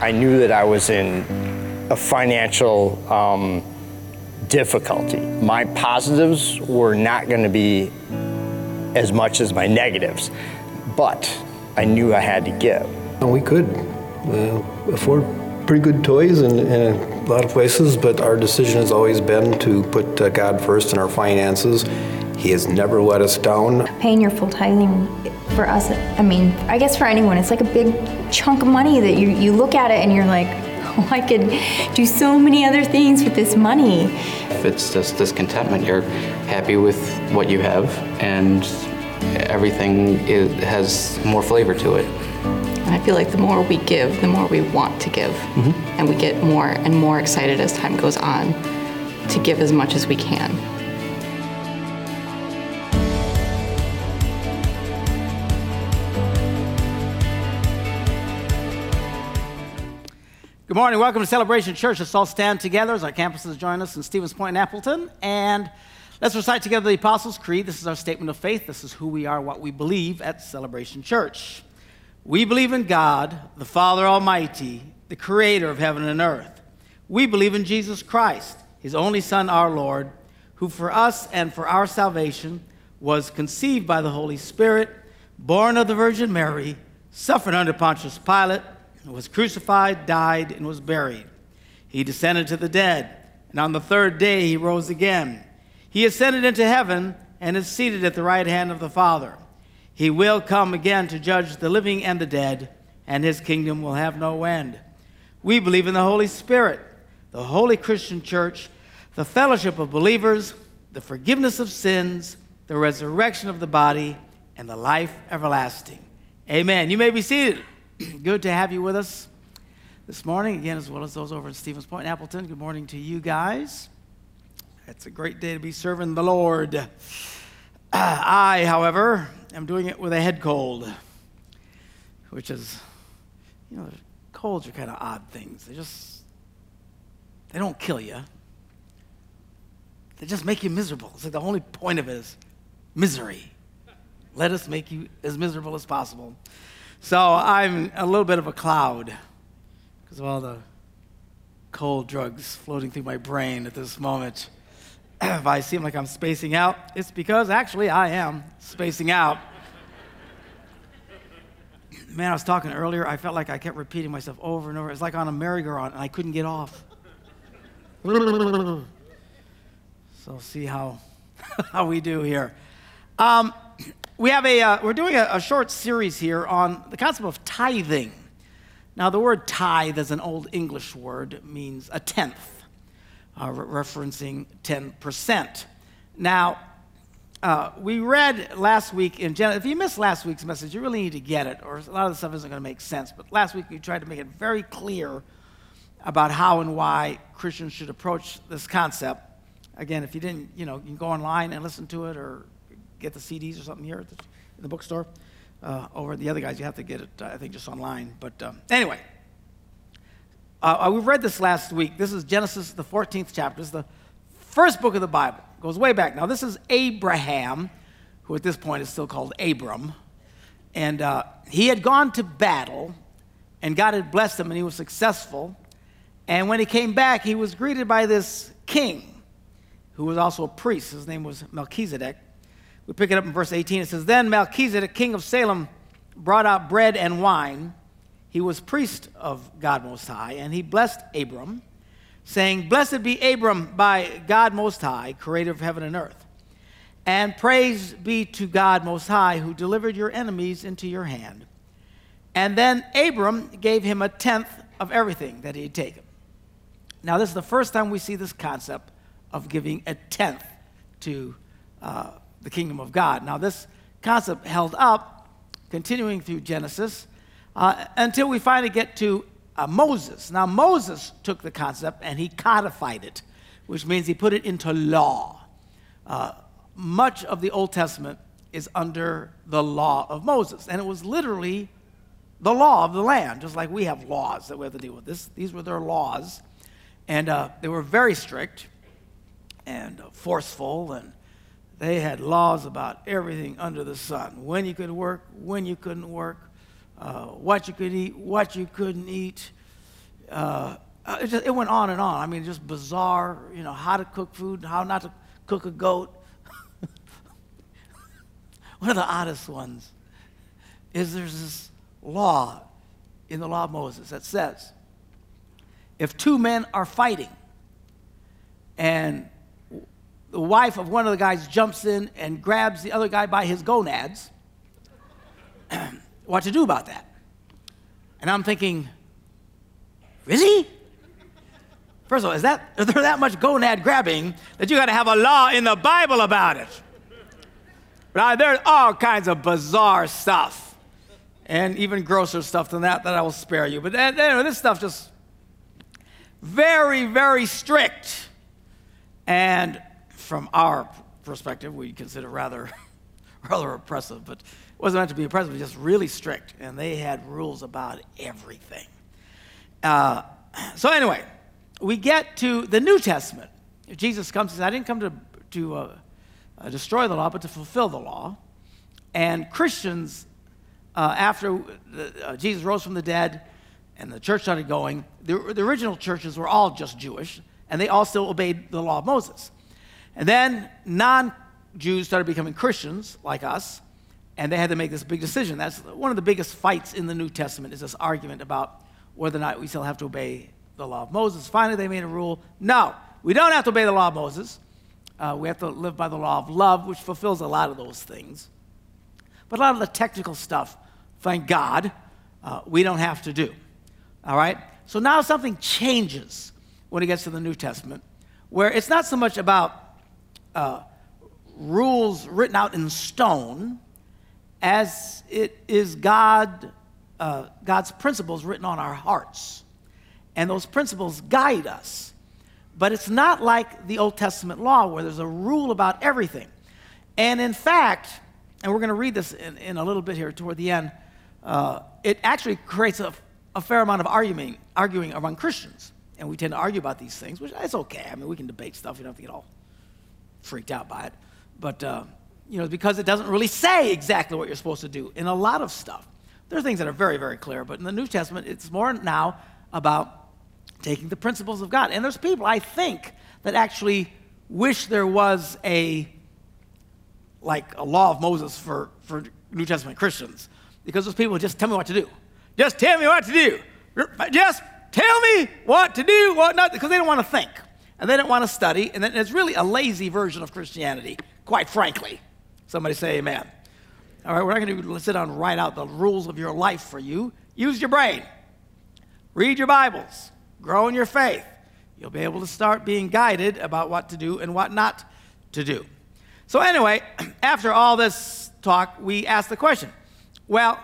I knew that I was in a financial um, difficulty. My positives were not going to be as much as my negatives, but I knew I had to give. And we could uh, afford pretty good toys in, in, a lot of places, but our decision has always been to put uh, God first in our finances. He has never let us down. Paying your full tithing for us, I mean, I guess for anyone, it's like a big chunk of money that you, you look at it and you're like, oh, I could do so many other things with this money. If it's just discontentment, you're happy with what you have and everything is, has more flavor to it. I feel like the more we give, the more we want to give. Mm-hmm. And we get more and more excited as time goes on to give as much as we can. Good morning. Welcome to Celebration Church. Let's all stand together as our campuses join us in Stevens Point and Appleton. And let's recite together the Apostles' Creed. This is our statement of faith. This is who we are, what we believe at Celebration Church. We believe in God, the Father Almighty, the creator of heaven and earth. We believe in Jesus Christ, his only Son, our Lord, who for us and for our salvation was conceived by the Holy Spirit, born of the Virgin Mary, suffered under Pontius Pilate was crucified, died, and was buried. He descended to the dead, and on the third day he rose again. He ascended into heaven and is seated at the right hand of the Father. He will come again to judge the living and the dead, and his kingdom will have no end. We believe in the Holy Spirit, the holy Christian church, the fellowship of believers, the forgiveness of sins, the resurrection of the body, and the life everlasting. Amen. You may be seated. Good to have you with us this morning, again, as well as those over in Stevens Point, Appleton. Good morning to you guys. It's a great day to be serving the Lord. I, however, am doing it with a head cold, which is, you know, colds are kind of odd things. They just, they don't kill you. They just make you miserable. It's like the only point of it is misery. Let us make you as miserable as possible. So I'm a little bit of a cloud because of all the cold drugs floating through my brain at this moment. if I seem like I'm spacing out, it's because actually I am spacing out. Man, I was talking earlier, I felt like I kept repeating myself over and over. It's like on a merry-go-round and I couldn't get off. so see how, how we do here. Um, we have a, uh, we're doing a, a, short series here on the concept of tithing. Now, the word tithe is an old English word, it means a tenth, uh, re- referencing 10%. Now, uh, we read last week in Genesis, if you missed last week's message, you really need to get it, or a lot of the stuff isn't going to make sense. But last week we tried to make it very clear about how and why Christians should approach this concept. Again, if you didn't, you know, you can go online and listen to it or get the CDs or something here the, in the bookstore. Uh, over the other guys, you have to get it, uh, I think, just online. But um, anyway, uh, uh we read this last week. This is Genesis, the 14th chapter. Is the first book of the Bible. It goes way back. Now, this is Abraham, who at this point is still called Abram. And uh, he had gone to battle, and God had blessed him, and he was successful. And when he came back, he was greeted by this king, who was also a priest. His name was Melchizedek. We pick it up in verse 18. It says, Then Melchizedek, king of Salem, brought out bread and wine. He was priest of God Most High, and he blessed Abram, saying, Blessed be Abram by God Most High, creator of heaven and earth. And praise be to God Most High, who delivered your enemies into your hand. And then Abram gave him a tenth of everything that he had taken. Now, this is the first time we see this concept of giving a tenth to uh, the kingdom of God. Now, this concept held up, continuing through Genesis, uh, until we finally get to uh, Moses. Now, Moses took the concept and he codified it, which means he put it into law. Uh, much of the Old Testament is under the law of Moses, and it was literally the law of the land, just like we have laws that we have to deal with. This, these were their laws, and uh, they were very strict and forceful and they had laws about everything under the sun when you could work, when you couldn't work, uh, what you could eat, what you couldn't eat. uh, it, just, it went on and on. I mean, just bizarre, you know, how to cook food, how not to cook a goat. One of the oddest ones is there's this law in the law of Moses that says if two men are fighting and the wife of one of the guys jumps in and grabs the other guy by his gonads, what to do about that? And I'm thinking, really? First of all, is, that, is there that much gonad grabbing that you got to have a law in the Bible about it? But there's all kinds of bizarre stuff, and even grosser stuff than that that I will spare you. But eh, anyway, this stuff just very, very strict. And from our perspective, we consider rather, rather oppressive. But it wasn't meant to be oppressive, it was just really strict. And they had rules about everything. Uh, so anyway, we get to the New Testament. Jesus comes and says, I didn't come to, to uh, uh, destroy the law, but to fulfill the law. And Christians, uh, after the, uh, Jesus rose from the dead and the church started going, the, the original churches were all just Jewish, and they all still obeyed the law of Moses. And then non Jews started becoming Christians like us, and they had to make this big decision. That's one of the biggest fights in the New Testament is this argument about whether or not we still have to obey the law of Moses. Finally, they made a rule no, we don't have to obey the law of Moses. Uh, we have to live by the law of love, which fulfills a lot of those things. But a lot of the technical stuff, thank God, uh, we don't have to do. All right? So now something changes when it gets to the New Testament, where it's not so much about uh, rules written out in stone as it is God, uh, God's principles written on our hearts. And those principles guide us. But it's not like the Old Testament law where there's a rule about everything. And in fact, and we're going to read this in, in, a little bit here toward the end, uh, it actually creates a, a fair amount of arguing, arguing among Christians. And we tend to argue about these things, which is okay. I mean, we can debate stuff. You don't have to get all freaked out by it. But, uh, you know, because it doesn't really say exactly what you're supposed to do in a lot of stuff. There are things that are very, very clear. But in the New Testament, it's more now about taking the principles of God. And there's people, I think, that actually wish there was a like a law of Moses for, for New Testament Christians. Because those people just tell me what to do. Just tell me what to do. Just tell me what to do, what not, because they don't want to think. And they don't want to study. And it's really a lazy version of Christianity, quite frankly. Somebody say amen. All right, we're not going to sit down and write out the rules of your life for you. Use your brain. Read your Bibles grow in your faith. You'll be able to start being guided about what to do and what not to do. So, anyway, after all this talk, we ask the question well,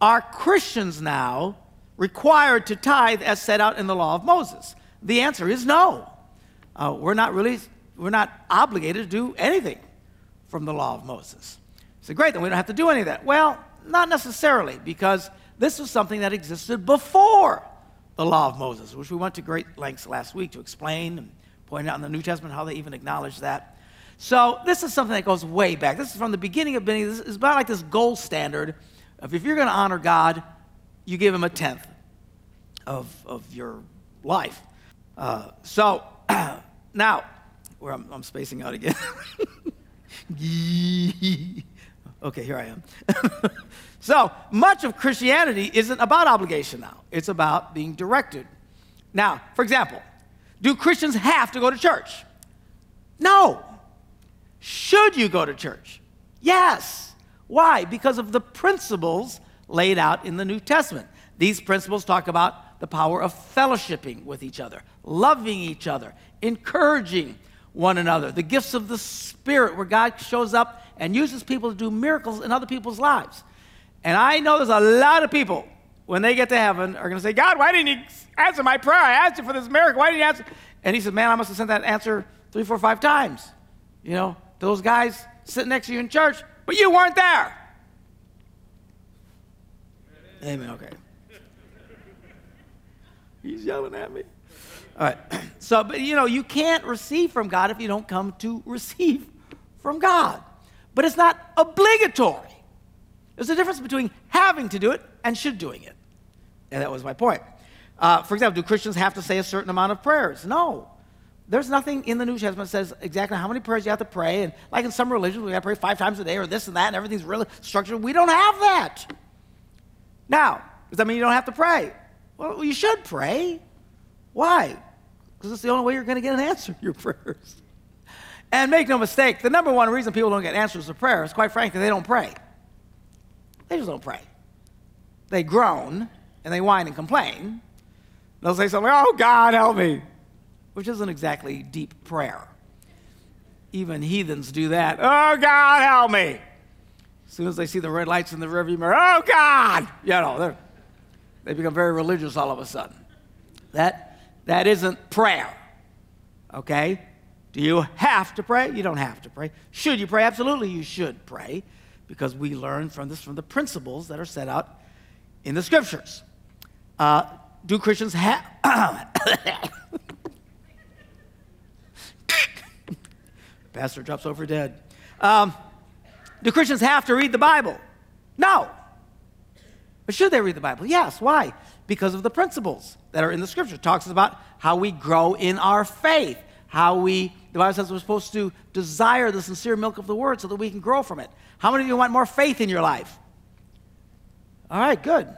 are Christians now required to tithe as set out in the law of Moses? The answer is no. Uh, we're not really, we're not obligated to do anything from the law of Moses. So great, then we don't have to do any of that. Well, not necessarily, because this was something that existed before the law of Moses, which we went to great lengths last week to explain and point out in the New Testament how they even acknowledge that. So this is something that goes way back. This is from the beginning of beginning. This is about like this gold standard of if you're going to honor God, you give him a tenth of, of your life. Uh, so now, where I'm, I'm spacing out again. okay, here I am. So much of Christianity isn't about obligation now, it's about being directed. Now, for example, do Christians have to go to church? No. Should you go to church? Yes. Why? Because of the principles laid out in the New Testament. These principles talk about the power of fellowshipping with each other, loving each other, encouraging one another, the gifts of the Spirit, where God shows up and uses people to do miracles in other people's lives. And I know there's a lot of people when they get to heaven are going to say, God, why didn't you answer my prayer? I asked you for this miracle. Why didn't you answer? And he said, Man, I must have sent that answer three, four, five times. You know, those guys sitting next to you in church, but you weren't there. Amen. Okay. He's yelling at me. All right. So, but you know, you can't receive from God if you don't come to receive from God. But it's not obligatory. There's a difference between having to do it and should doing it. And that was my point. Uh, for example, do Christians have to say a certain amount of prayers? No. There's nothing in the New Testament that says exactly how many prayers you have to pray. And like in some religions, we have to pray five times a day or this and that, and everything's really structured. We don't have that. Now, does that mean you don't have to pray? Well, you should pray. Why? Because it's the only way you're going to get an answer to your prayers. And make no mistake, the number one reason people don't get answers to prayers, quite frankly, they don't pray. They just don't pray. They groan and they whine and complain. They'll say something, oh, God, help me, which isn't exactly deep prayer. Even heathens do that. Oh, God, help me. As soon as they see the red lights in the rearview mirror, oh, God, you know, they become very religious all of a sudden. That, that isn't prayer, okay? Do you have to pray? You don't have to pray. Should you pray? Absolutely, you should pray because we learn from this from the principles that are set out in the scriptures. Uh, do Christians have. Pastor drops over dead. Um, do Christians have to read the Bible? No. But should they read the Bible? Yes. Why? Because of the principles that are in the scripture. It talks about how we grow in our faith, how we, the Bible says we're supposed to desire the sincere milk of the word so that we can grow from it. How many of you want more faith in your life? All right, good.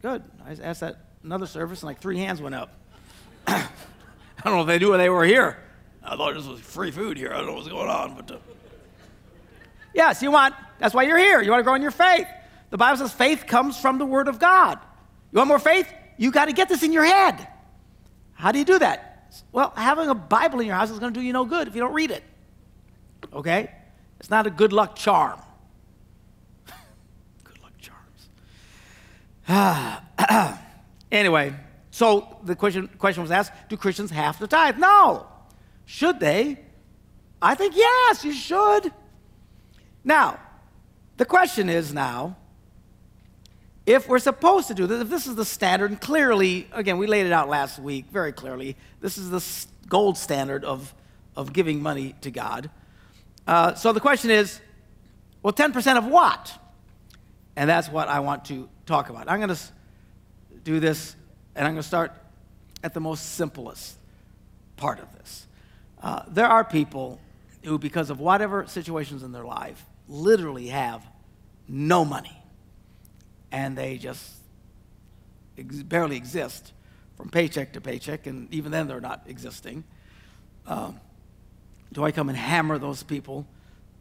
Good. I asked that another service, and like three hands went up. I don't know if they knew they were here. I thought this was free food here. I don't know what's going on, but. Uh... Yes, you want, that's why you're here. You want to grow in your faith. The Bible says faith comes from the Word of God. You want more faith? You got to get this in your head. How do you do that? Well, having a Bible in your house is going to do you no good if you don't read it. Okay? It's not a good luck charm. good luck charms. anyway, so the question, question was asked do Christians have to tithe? No. Should they? I think yes, you should. Now, the question is now, if we're supposed to do this, if this is the standard, and clearly, again, we laid it out last week very clearly, this is the gold standard of, of giving money to God. Uh, so the question is, well, 10% of what? And that's what I want to talk about. I'm going to do this, and I'm going to start at the most simplest part of this. Uh, there are people who, because of whatever situations in their life, literally have no money and they just ex- barely exist from paycheck to paycheck, and even then they're not existing. Um, do I come and hammer those people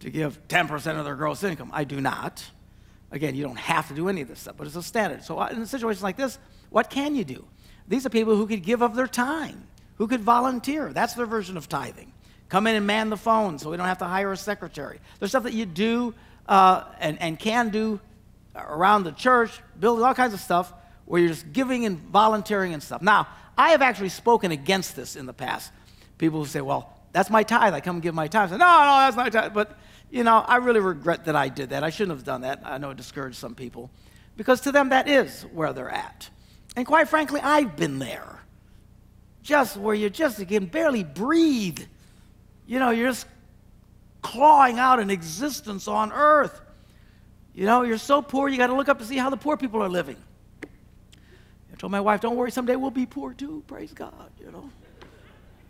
to give 10% of their gross income? I do not. Again, you don't have to do any of this stuff, but it's a standard. So, in situations like this, what can you do? These are people who could give of their time, who could volunteer. That's their version of tithing. Come in and man the phone so we don't have to hire a secretary. There's stuff that you do uh, and, and can do around the church, building all kinds of stuff where you're just giving and volunteering and stuff. Now, I have actually spoken against this in the past. People who say, well, that's my tithe. I come give my tithe. I say, no, no, that's my tithe. But, you know, I really regret that I did that. I shouldn't have done that. I know it discouraged some people. Because to them, that is where they're at. And quite frankly, I've been there. Just where you just can barely breathe. You know, you're just clawing out an existence on earth. You know, you're so poor, you got to look up to see how the poor people are living. I told my wife, don't worry, someday we'll be poor too. Praise God, you know.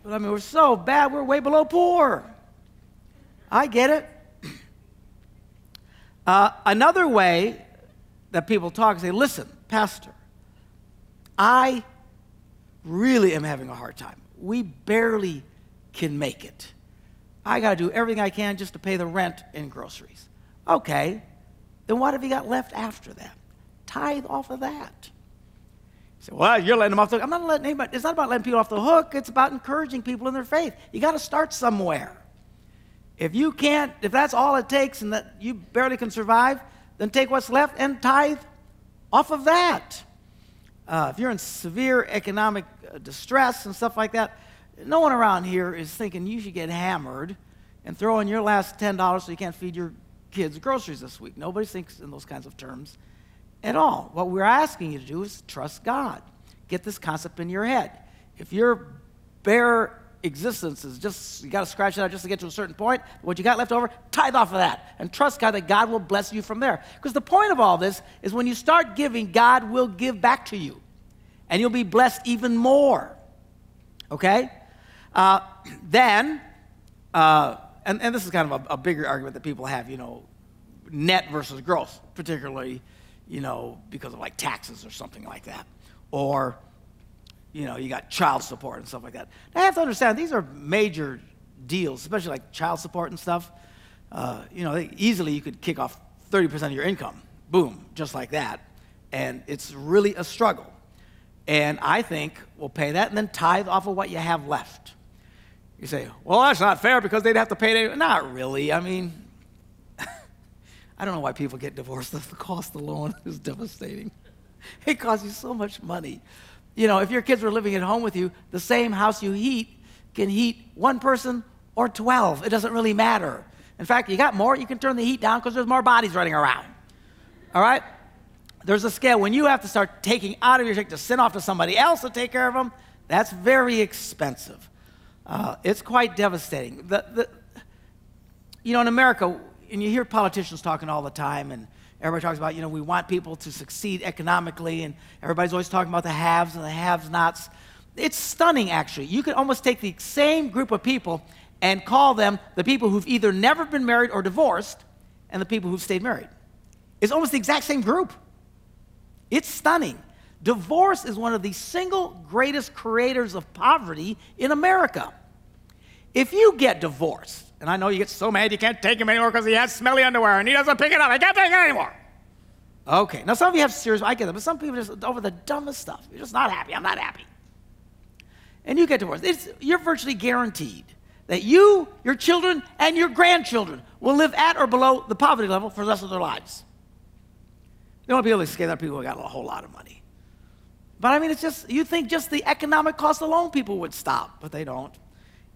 But I mean, we're so bad, we're way below poor. I get it. Uh, another way that people talk is say, listen, Pastor, I really am having a hard time. We barely can make it. I got to do everything I can just to pay the rent and groceries. Okay, then what have you got left after that? Tithe off of that. You say, well, you're letting them off the hook. I'm not letting anybody, it's not about letting people off the hook. It's about encouraging people in their faith. You got to start somewhere. If you can't, if that's all it takes and that you barely can survive, then take what's left and tithe off of that. Uh, if you're in severe economic uh, distress and stuff like that, no one around here is thinking you should get hammered and throw in your last $10 so you can't feed your kids groceries this week. Nobody thinks in those kinds of terms at all. What we're asking you to do is trust God. Get this concept in your head. If your bare existence is just, you got to scratch it out just to get to a certain point, what you got left over, tithe off of that and trust God that God will bless you from there. Because the point of all this is when you start giving, God will give back to you. and you'll be blessed even more. Okay? Uh, then, uh, and, and this is kind of a, a bigger argument that people have, you know, net versus gross, particularly, you know, because of like taxes or something like that. Or, you know, you got child support and stuff like that. Now, I have to understand, these are major deals, especially like child support and stuff. Uh, you know, easily you could kick off 30% of your income, boom, just like that. And it's really a struggle. And I think we'll pay that and then tithe off of what you have left. You say, well, that's not fair because they'd have to pay. Not really. I mean, I don't know why people get divorced. The cost alone is devastating. It costs you so much money. You know, if your kids were living at home with you, the same house you heat can heat one person or 12. It doesn't really matter. In fact, you got more, you can turn the heat down because there's more bodies running around. All right? There's a scale. When you have to start taking out of your check to send off to somebody else to take care of them, that's very expensive. Uh, it's quite devastating. The, the, you know, in America, and you hear politicians talking all the time, and everybody talks about, you know, we want people to succeed economically, and everybody's always talking about the haves and the have nots. It's stunning, actually. You could almost take the same group of people and call them the people who've either never been married or divorced, and the people who've stayed married. It's almost the exact same group. It's stunning. Divorce is one of the single greatest creators of poverty in America. If you get divorced, and I know you get so mad you can't take him anymore because he has smelly underwear and he doesn't pick it up, I can't take it anymore. Okay, now some of you have serious, I get that, but some people just over the dumbest stuff. You're just not happy. I'm not happy. And you get divorced. It's, you're virtually guaranteed that you, your children, and your grandchildren will live at or below the poverty level for the rest of their lives. The only people that scare that people who got a whole lot of money. But I mean, it's just, you think just the economic cost alone people would stop, but they don't.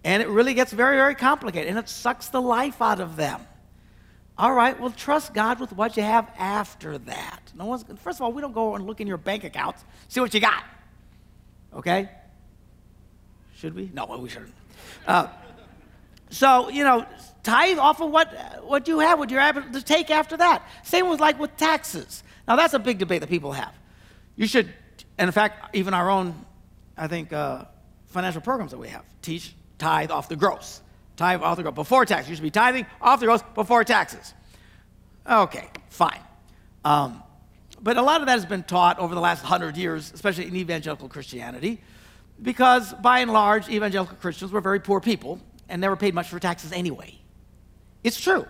And it really gets very, very complicated, and it sucks the life out of them. All right, well, trust God with what you have after that. No one's, first of all, we don't go and look in your bank accounts, see what you got. Okay? Should we? No, we shouldn't. Uh, so, you know, tithe off of what, what you have, what you're able to take after that. Same with like with taxes. Now, that's a big debate that people have. You should, and in fact, even our own, I think, uh, financial programs that we have teach tithe off the gross. Tithe off the gross before tax. You should be tithing off the gross before taxes. Okay, fine. Um, but a lot of that has been taught over the last hundred years, especially in evangelical Christianity, because by and large, evangelical Christians were very poor people and never paid much for taxes anyway. It's true,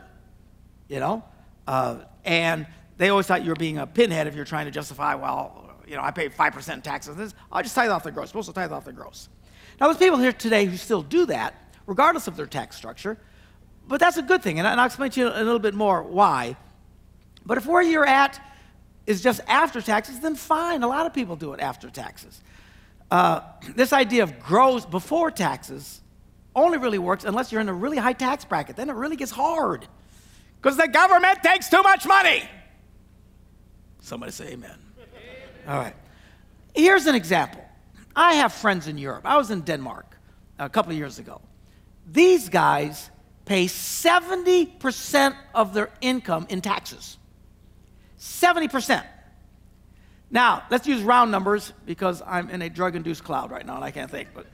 you know? Uh, and they always thought you were being a pinhead if you're trying to justify, well, you know, I pay 5% in taxes. I'll just tithe off the gross. supposed to tithe off the gross. Now, there's people here today who still do that, regardless of their tax structure, but that's a good thing. And I'll explain to you a little bit more why. But if where you're at is just after taxes, then fine. A lot of people do it after taxes. Uh, this idea of gross before taxes only really works unless you're in a really high tax bracket. Then it really gets hard because the government takes too much money. Somebody say amen. All right. Here's an example. I have friends in Europe. I was in Denmark a couple of years ago. These guys pay 70% of their income in taxes. 70%. Now, let's use round numbers because I'm in a drug induced cloud right now and I can't think. But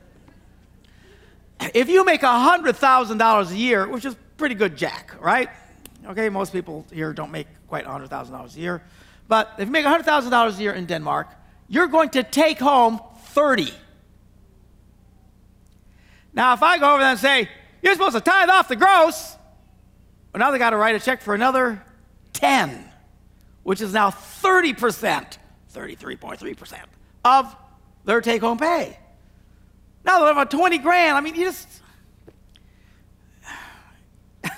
if you make $100,000 a year, which is pretty good jack, right? Okay, most people here don't make quite $100,000 a year. But if you make $100,000 a year in Denmark, you're going to take home 30. Now, if I go over there and say, you're supposed to tithe off the gross, well, now they got to write a check for another 10, which is now 30%, 33.3% of their take home pay. Now they have 20 grand. I mean, you just.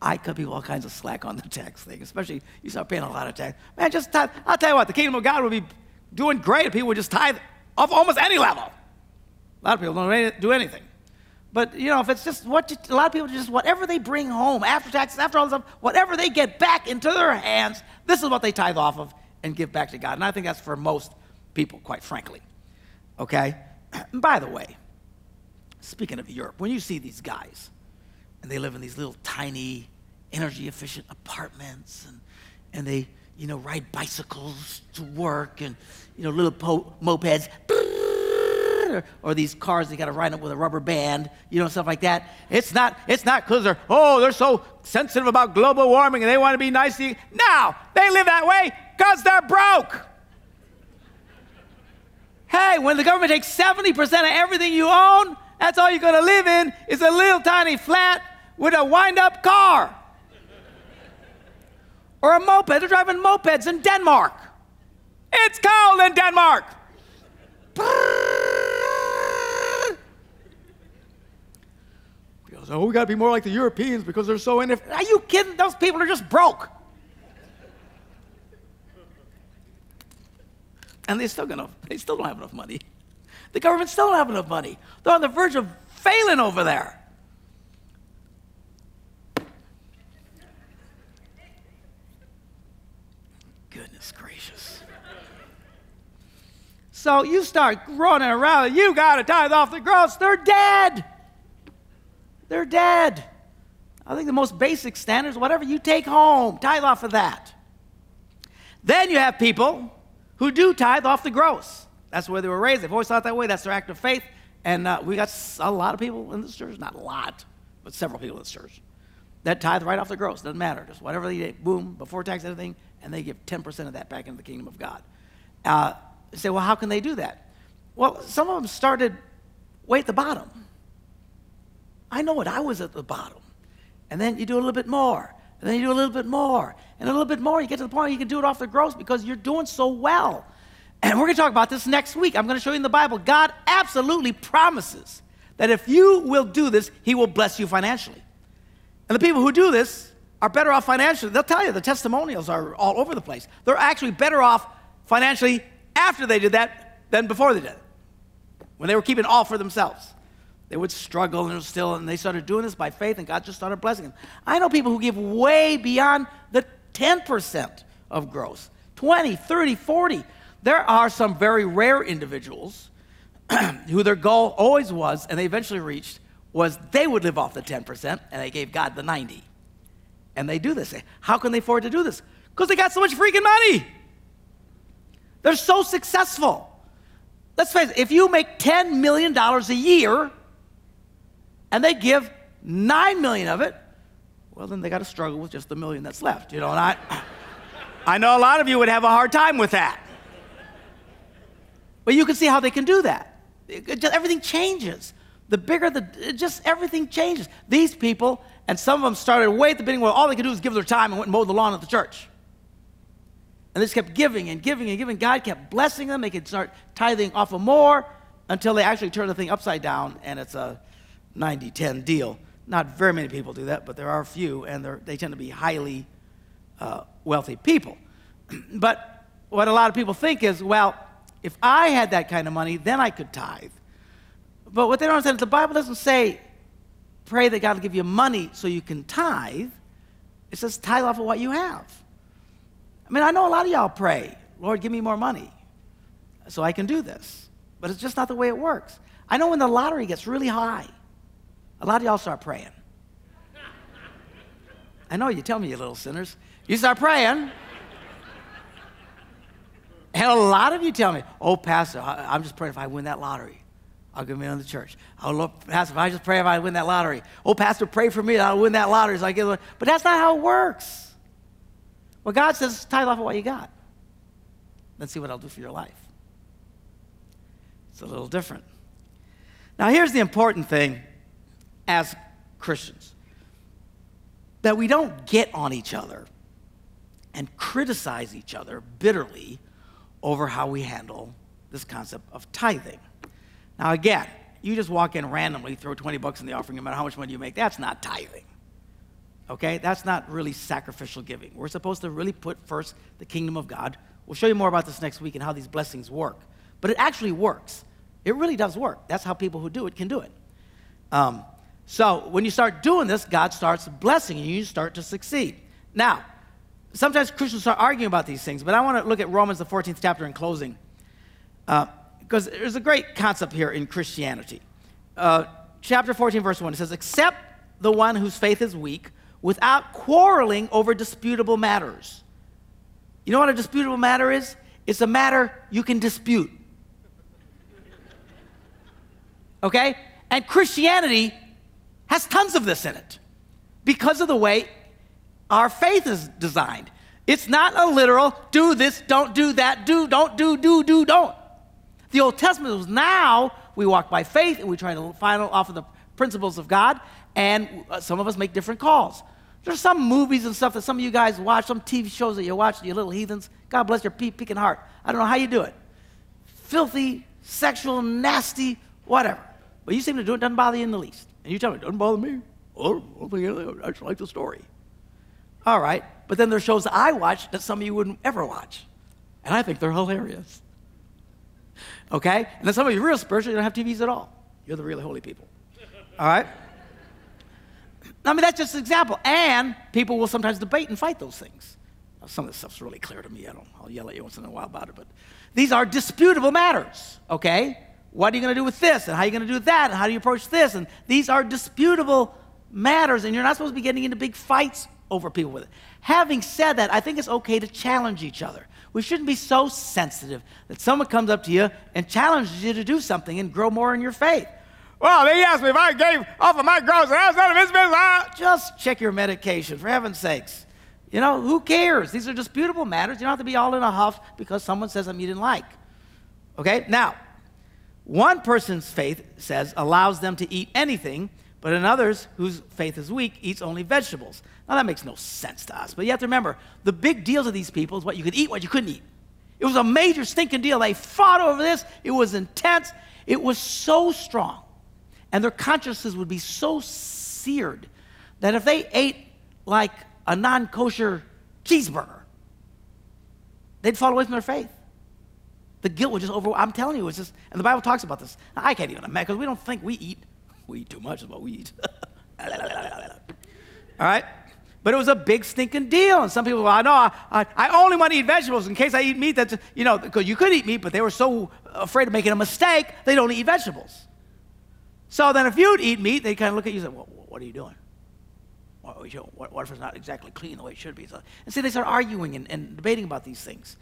I cut people all kinds of slack on the tax thing, especially you start paying a lot of tax. Man, just tithe. I'll tell you what, the kingdom of God would be doing great if people would just tithe off almost any level. A lot of people don't do anything. But you know, if it's just what you, a lot of people just whatever they bring home after taxes, after all this stuff, whatever they get back into their hands, this is what they tithe off of and give back to God. And I think that's for most people, quite frankly. Okay? And by the way, speaking of Europe, when you see these guys and they live in these little tiny energy efficient apartments and, and they you know, ride bicycles to work and, you know, little po- mopeds or, or these cars they got to ride up with a rubber band, you know, stuff like that. It's not, it's not because they're, oh, they're so sensitive about global warming and they want to be nice to you. No, they live that way because they're broke. Hey, when the government takes 70% of everything you own, that's all you're going to live in is a little tiny flat with a wind up car. Or a moped. They're driving mopeds in Denmark. It's cold in Denmark. Say, oh, we got to be more like the Europeans because they're so in it. Are you kidding? Those people are just broke. And they still gonna, they still don't have enough money. The government still don't have enough money. They're on the verge of failing over there. Goodness gracious. So you start running around, you got to tithe off the gross, they're dead. They're dead. I think the most basic standards, whatever you take home, tithe off of that. Then you have people who do tithe off the gross. That's where they were raised. They've always thought that way. That's their act of faith. And uh, we got a lot of people in this church, not a lot, but several people in this church, that tithe right off the gross. Doesn't matter. Just whatever they get, boom, before tax, anything, and they give 10% of that back into the kingdom of God. Uh, you say, well, how can they do that? Well, some of them started way at the bottom. I know it. I was at the bottom. And then you do a little bit more. And then you do a little bit more. And a little bit more. You get to the point where you can do it off the gross because you're doing so well. And we're going to talk about this next week. I'm going to show you in the Bible. God absolutely promises that if you will do this, He will bless you financially. And the people who do this are better off financially. They'll tell you the testimonials are all over the place. They're actually better off financially after they did that than before they did it, when they were keeping all for themselves. They would struggle and still, and they started doing this by faith, and God just started blessing them. I know people who give way beyond the 10% of gross 20, 30, 40. There are some very rare individuals who their goal always was, and they eventually reached, was they would live off the 10% and they gave God the 90. And they do this. How can they afford to do this? Because they got so much freaking money. They're so successful. Let's face it, if you make $10 million a year and they give 9 million of it, well, then they got to struggle with just the million that's left. You know, and I, I know a lot of you would have a hard time with that. But you can see how they can do that. It, just, everything changes. The bigger the, just everything changes. These people, and some of them started way at the beginning where all they could do was give their time and went and the lawn at the church. And they just kept giving and giving and giving. God kept blessing them. They could start tithing off of more until they actually turn the thing upside down and it's a 90 10 deal. Not very many people do that, but there are a few, and they tend to be highly uh, wealthy people. but what a lot of people think is, well, if I had that kind of money, then I could tithe. But what they don't understand is the Bible doesn't say, pray that God will give you money so you can tithe. It says, tithe off of what you have. I mean, I know a lot of y'all pray, Lord, give me more money so I can do this. But it's just not the way it works. I know when the lottery gets really high, a lot of y'all start praying. I know you tell me, you little sinners. You start praying. And a lot of you tell me, oh, Pastor, I'm just praying if I win that lottery. I'll give me on the church. Oh, Lord, Pastor, if I just pray if I win that lottery. Oh, Pastor, pray for me I'll win that lottery. So I but that's not how it works. Well, God says, tithe off of what you got. Let's see what I'll do for your life. It's a little different. Now, here's the important thing as Christians that we don't get on each other and criticize each other bitterly over how we handle this concept of tithing. Now, again, you just walk in randomly, throw 20 bucks in the offering, no matter how much money you make, that's not tithing. Okay? That's not really sacrificial giving. We're supposed to really put first the kingdom of God. We'll show you more about this next week and how these blessings work. But it actually works. It really does work. That's how people who do it can do it. Um, so when you start doing this, God starts blessing you, you start to succeed. Now, sometimes Christians start arguing about these things, but I want to look at Romans, the 14th chapter, in closing. Because uh, there's a great concept here in Christianity. Uh, chapter 14, verse 1, it says, Accept the one whose faith is weak without quarreling over disputable matters. You know what a disputable matter is? It's a matter you can dispute. Okay? And Christianity has tons of this in it because of the way our faith is designed. It's not a literal do this, don't do that, do, don't, do, do, do, don't. The Old Testament was now we walk by faith and we try to find off of the principles of God, and uh, some of us make different calls. There's some movies and stuff that some of you guys watch, some TV shows that you watch, you little heathens. God bless your peeking heart. I don't know how you do it. Filthy, sexual, nasty, whatever. But you seem to do it, doesn't bother you in the least. And you tell me, it doesn't bother me. Oh, I just like the story. All right. But then there's shows that I watch that some of you wouldn't ever watch. And I think they're hilarious. Okay? And then some of you real spiritual, you don't have TVs at all. You're the really holy people. All right? I mean, that's just an example. And people will sometimes debate and fight those things. Some of this stuff's really clear to me. I don't, I'll yell at you once in a while about it. But these are disputable matters, okay? What are you going to do with this? And how are you going to do that? And how do you approach this? And these are disputable matters. And you're not supposed to be getting into big fights over people with it. Having said that, I think it's okay to challenge each other. We shouldn't be so sensitive that someone comes up to you and challenges you to do something and grow more in your faith. Well, they asked me if I gave off of my groceries. That's none of his business. Just check your medication, for heaven's sakes. You know, who cares? These are disputable matters. You don't have to be all in a huff because someone says something you didn't like. Okay? Now, one person's faith says allows them to eat anything, but another's whose faith is weak eats only vegetables. Now, that makes no sense to us. But you have to remember the big deal to these people is what you could eat, what you couldn't eat. It was a major stinking deal. They fought over this, it was intense, it was so strong and their consciences would be so seared that if they ate like a non kosher cheeseburger, they'd fall away from their faith. The guilt would just over. I'm telling you, it's just, and the Bible talks about this. Now, I can't even imagine because we don't think we eat. We eat too much is what we eat. All right? But it was a big stinking deal. And some people, well, I know, I, I, I only want to eat vegetables in case I eat meat. That's, you know, because you could eat meat, but they were so afraid of making a mistake, they don't eat vegetables. So then, if you'd eat meat, they kind of look at you and say, well, What are you doing? What, if it's not exactly clean the way it should be? So, and see, they start arguing and, and debating about these things.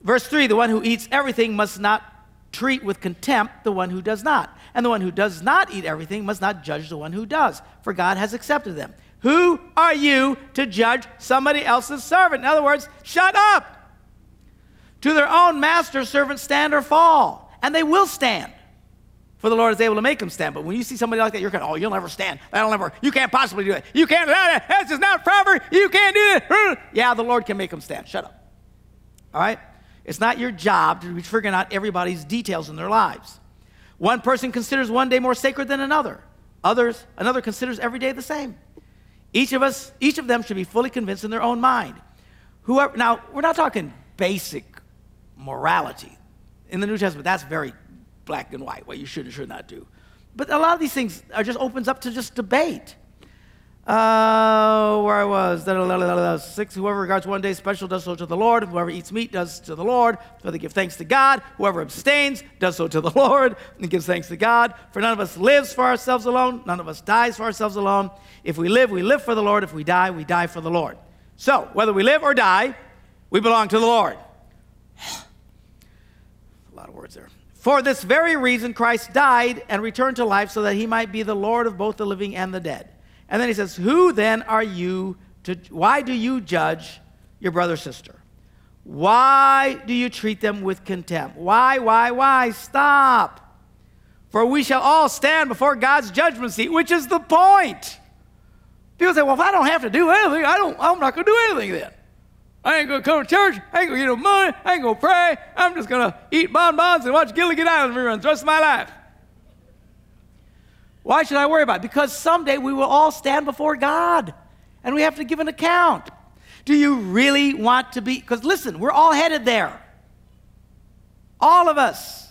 Verse 3 The one who eats everything must not treat with contempt the one who does not. And the one who does not eat everything must not judge the one who does, for God has accepted them. Who are you to judge somebody else's servant? In other words, shut up. To their own master, servants stand or fall, and they will stand for the Lord is able to make them stand. But when you see somebody like that, you're going, oh, you'll never stand. That'll never, you can't possibly do it. You can't, that. this is not proper. You can't do it. Yeah, the Lord can make them stand. Shut up. All right? It's not your job to be figuring out everybody's details in their lives. One person considers one day more sacred than another. Others, another considers every day the same. Each of us, each of them should be fully convinced in their own mind. Whoever, now, we're not talking basic morality. In the New Testament, that's very black and white, what you should and should not do. But a lot of these things are just opens up to just debate. Uh, where I was, six. Whoever regards one day special does so to the Lord. Whoever eats meat does to the Lord, for they give thanks to God. Whoever abstains does so to the Lord and gives thanks to God. For none of us lives for ourselves alone. None of us dies for ourselves alone. If we live, we live for the Lord. If we die, we die for the Lord. So whether we live or die, we belong to the Lord. a lot of words there. For this very reason, Christ died and returned to life so that he might be the Lord of both the living and the dead. And then he says, Who then are you to, why do you judge your brother sister? Why do you treat them with contempt? Why, why, why? Stop. For we shall all stand before God's judgment seat, which is the point. People say, Well, if I don't have to do anything, I don't, I'm not going to do anything then. I ain't gonna come to church. I ain't gonna get no money. I ain't gonna pray. I'm just gonna eat bonbons and watch Gilligan Island reruns the rest of my life. Why should I worry about it? Because someday we will all stand before God and we have to give an account. Do you really want to be? Because listen, we're all headed there. All of us.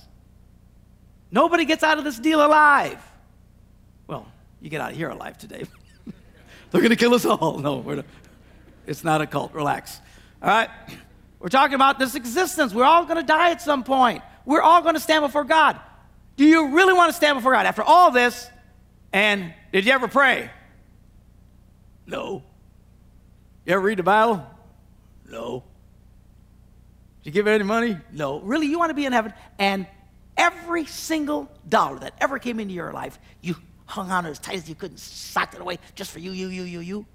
Nobody gets out of this deal alive. Well, you get out of here alive today. They're going to kill us all. No, not. it's not a cult. Relax. All right? We're talking about this existence. We're all going to die at some point. We're all going to stand before God. Do you really want to stand before God after all this? And did you ever pray? No. You ever read the Bible? No. Did you give any money? No. Really, you want to be in heaven? And every single dollar that ever came into your life, you hung on as tight as you could and socked it away just for you, you, you, you, you.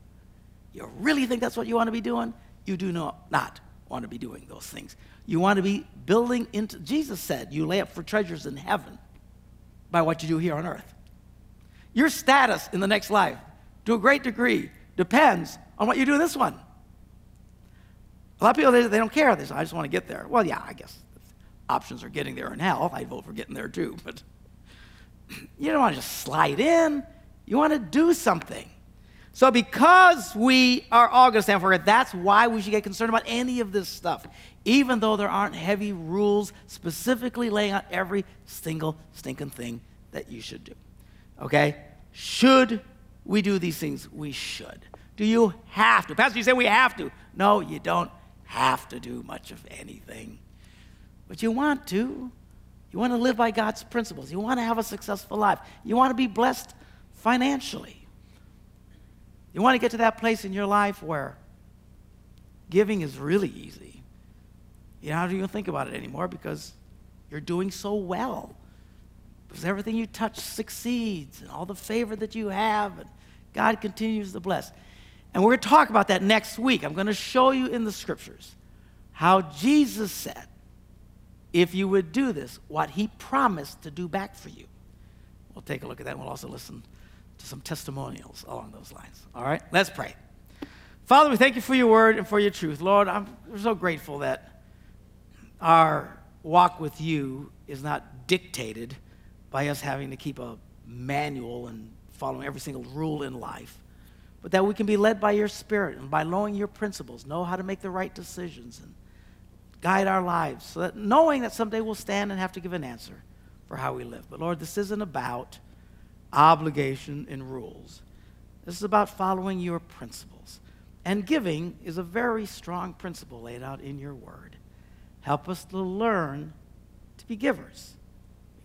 You really think that's what you want to be doing? You do not, not want to be doing those things. You want to be building into, Jesus said, you lay up for treasures in heaven by what you do here on earth. Your status in the next life, to a great degree, depends on what you do in this one. A lot of people, they, they don't care. They say, I just want to get there. Well, yeah, I guess options are getting there in hell. I'd vote for getting there too, but you don't want to just slide in. You want to do something. So, because we are all going to stand for it, that's why we should get concerned about any of this stuff, even though there aren't heavy rules specifically laying out every single stinking thing that you should do. Okay? Should we do these things? We should. Do you have to? Pastor, you say we have to. No, you don't have to do much of anything. But you want to. You want to live by God's principles. You want to have a successful life. You want to be blessed financially. You want to get to that place in your life where giving is really easy. You don't have to even think about it anymore because you're doing so well. Because everything you touch succeeds and all the favor that you have, and God continues to bless. And we're going to talk about that next week. I'm going to show you in the scriptures how Jesus said, if you would do this, what he promised to do back for you. We'll take a look at that. And we'll also listen to some testimonials along those lines. All right, let's pray. Father, we thank you for your word and for your truth. Lord, I'm so grateful that our walk with you is not dictated by us having to keep a manual and following every single rule in life, but that we can be led by your spirit and by knowing your principles, know how to make the right decisions and guide our lives, so that knowing that someday we'll stand and have to give an answer for how we live. But Lord, this isn't about obligation and rules. This is about following your principles. And giving is a very strong principle laid out in your word. Help us to learn to be givers.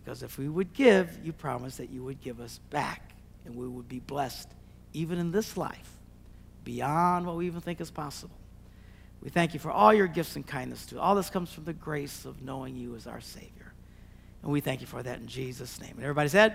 Because if we would give, you promised that you would give us back, and we would be blessed even in this life, beyond what we even think is possible. We thank you for all your gifts and kindness to all this comes from the grace of knowing you as our Savior. And we thank you for that in Jesus' name. And everybody said,